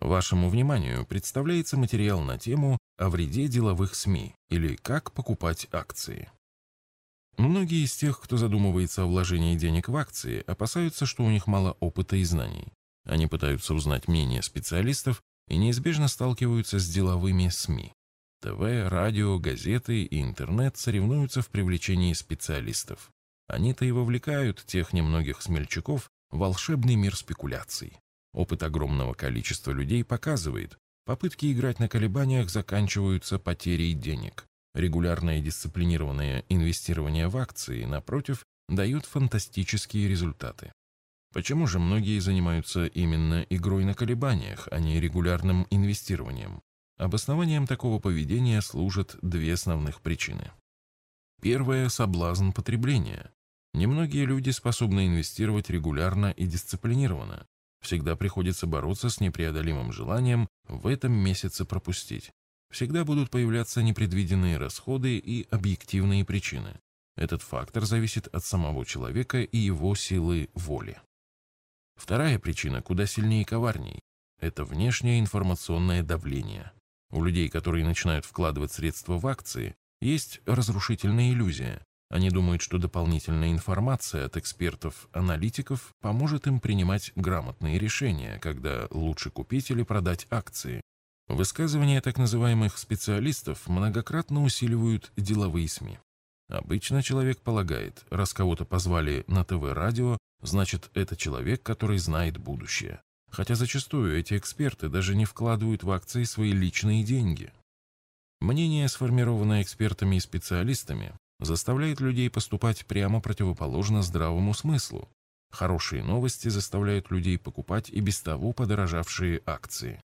Вашему вниманию представляется материал на тему о вреде деловых СМИ или как покупать акции. Многие из тех, кто задумывается о вложении денег в акции, опасаются, что у них мало опыта и знаний. Они пытаются узнать мнение специалистов и неизбежно сталкиваются с деловыми СМИ. ТВ, радио, газеты и интернет соревнуются в привлечении специалистов. Они-то и вовлекают тех немногих смельчаков в волшебный мир спекуляций. Опыт огромного количества людей показывает, попытки играть на колебаниях заканчиваются потерей денег. Регулярное дисциплинированное инвестирование в акции, напротив, дают фантастические результаты. Почему же многие занимаются именно игрой на колебаниях, а не регулярным инвестированием? Обоснованием такого поведения служат две основных причины. Первое – соблазн потребления. Немногие люди способны инвестировать регулярно и дисциплинированно. Всегда приходится бороться с непреодолимым желанием в этом месяце пропустить. Всегда будут появляться непредвиденные расходы и объективные причины. Этот фактор зависит от самого человека и его силы воли. Вторая причина куда сильнее и коварней. Это внешнее информационное давление. У людей, которые начинают вкладывать средства в акции, есть разрушительная иллюзия. Они думают, что дополнительная информация от экспертов-аналитиков поможет им принимать грамотные решения, когда лучше купить или продать акции. Высказывания так называемых специалистов многократно усиливают деловые СМИ. Обычно человек полагает, раз кого-то позвали на ТВ-радио, значит, это человек, который знает будущее. Хотя зачастую эти эксперты даже не вкладывают в акции свои личные деньги. Мнение, сформированное экспертами и специалистами, заставляет людей поступать прямо противоположно здравому смыслу. Хорошие новости заставляют людей покупать и без того подорожавшие акции.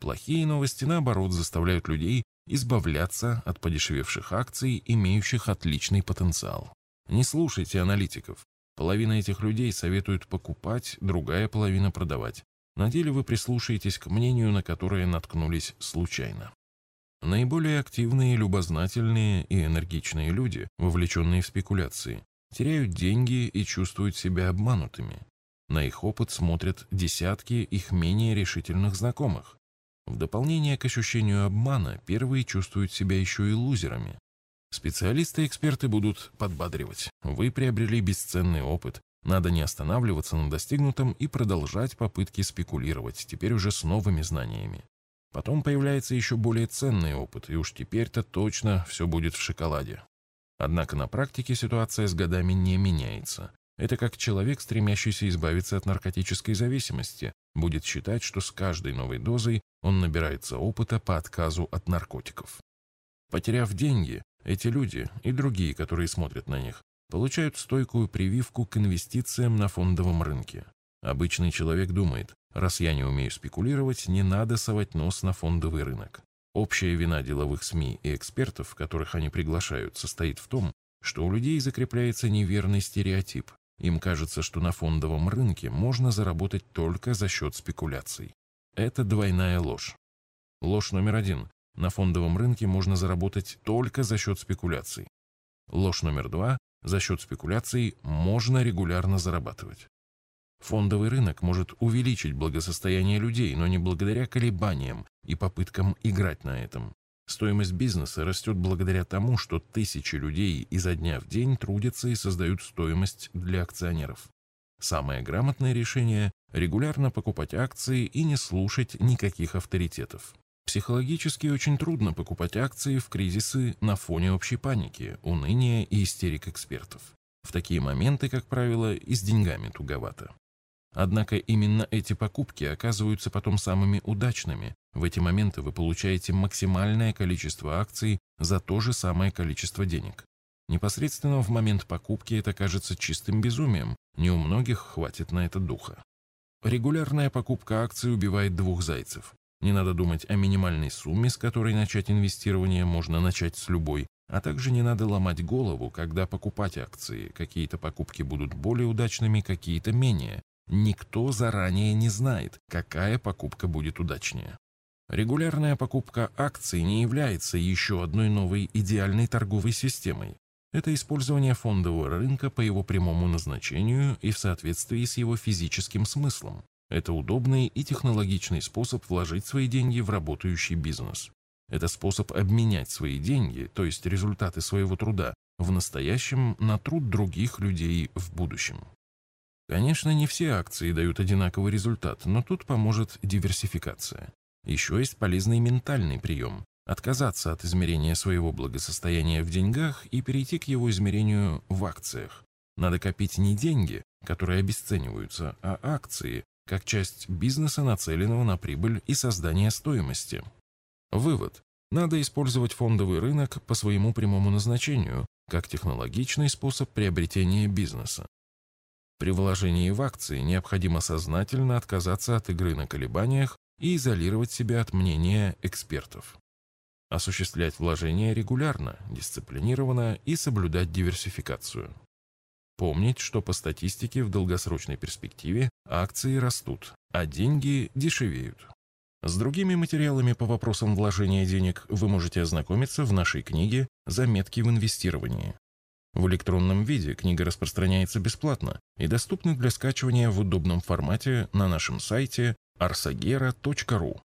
Плохие новости, наоборот, заставляют людей избавляться от подешевевших акций, имеющих отличный потенциал. Не слушайте аналитиков. Половина этих людей советуют покупать, другая половина продавать. На деле вы прислушаетесь к мнению, на которое наткнулись случайно. Наиболее активные, любознательные и энергичные люди, вовлеченные в спекуляции, теряют деньги и чувствуют себя обманутыми. На их опыт смотрят десятки их менее решительных знакомых. В дополнение к ощущению обмана, первые чувствуют себя еще и лузерами. Специалисты и эксперты будут подбадривать. Вы приобрели бесценный опыт. Надо не останавливаться на достигнутом и продолжать попытки спекулировать, теперь уже с новыми знаниями. Потом появляется еще более ценный опыт, и уж теперь-то точно все будет в шоколаде. Однако на практике ситуация с годами не меняется. Это как человек, стремящийся избавиться от наркотической зависимости, будет считать, что с каждой новой дозой он набирается опыта по отказу от наркотиков. Потеряв деньги, эти люди и другие, которые смотрят на них, получают стойкую прививку к инвестициям на фондовом рынке. Обычный человек думает, Раз я не умею спекулировать, не надо совать нос на фондовый рынок. Общая вина деловых СМИ и экспертов, которых они приглашают, состоит в том, что у людей закрепляется неверный стереотип. Им кажется, что на фондовом рынке можно заработать только за счет спекуляций. Это двойная ложь. Ложь номер один. На фондовом рынке можно заработать только за счет спекуляций. Ложь номер два. За счет спекуляций можно регулярно зарабатывать. Фондовый рынок может увеличить благосостояние людей, но не благодаря колебаниям и попыткам играть на этом. Стоимость бизнеса растет благодаря тому, что тысячи людей изо дня в день трудятся и создают стоимость для акционеров. Самое грамотное решение – регулярно покупать акции и не слушать никаких авторитетов. Психологически очень трудно покупать акции в кризисы на фоне общей паники, уныния и истерик экспертов. В такие моменты, как правило, и с деньгами туговато. Однако именно эти покупки оказываются потом самыми удачными. В эти моменты вы получаете максимальное количество акций за то же самое количество денег. Непосредственно в момент покупки это кажется чистым безумием, не у многих хватит на это духа. Регулярная покупка акций убивает двух зайцев. Не надо думать о минимальной сумме, с которой начать инвестирование, можно начать с любой, а также не надо ломать голову, когда покупать акции. Какие-то покупки будут более удачными, какие-то менее. Никто заранее не знает, какая покупка будет удачнее. Регулярная покупка акций не является еще одной новой идеальной торговой системой. Это использование фондового рынка по его прямому назначению и в соответствии с его физическим смыслом. Это удобный и технологичный способ вложить свои деньги в работающий бизнес. Это способ обменять свои деньги, то есть результаты своего труда, в настоящем на труд других людей в будущем. Конечно, не все акции дают одинаковый результат, но тут поможет диверсификация. Еще есть полезный ментальный прием – отказаться от измерения своего благосостояния в деньгах и перейти к его измерению в акциях. Надо копить не деньги, которые обесцениваются, а акции, как часть бизнеса, нацеленного на прибыль и создание стоимости. Вывод. Надо использовать фондовый рынок по своему прямому назначению, как технологичный способ приобретения бизнеса. При вложении в акции необходимо сознательно отказаться от игры на колебаниях и изолировать себя от мнения экспертов. Осуществлять вложения регулярно, дисциплинированно и соблюдать диверсификацию. Помнить, что по статистике в долгосрочной перспективе акции растут, а деньги дешевеют. С другими материалами по вопросам вложения денег вы можете ознакомиться в нашей книге «Заметки в инвестировании». В электронном виде книга распространяется бесплатно и доступна для скачивания в удобном формате на нашем сайте arsagera.ru.